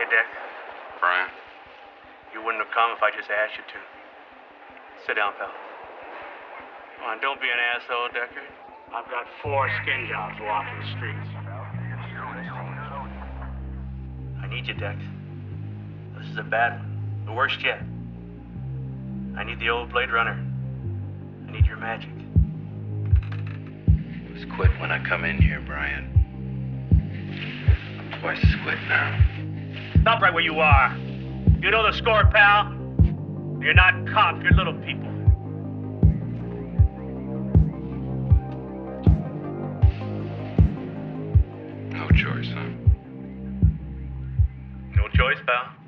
Hey, Deck. Bryant? You wouldn't have come if I just asked you to. Sit down, pal. Come on, don't be an asshole, Deckard. I've got four skin jobs walking the streets. I need you, Dex. This is a bad one. The worst yet. I need the old Blade Runner. I need your magic. It was quit when I come in here, Bryant. I'm twice as quit now. Stop right where you are. You know the score, pal. You're not cops, you're little people. No choice, huh? No choice, pal.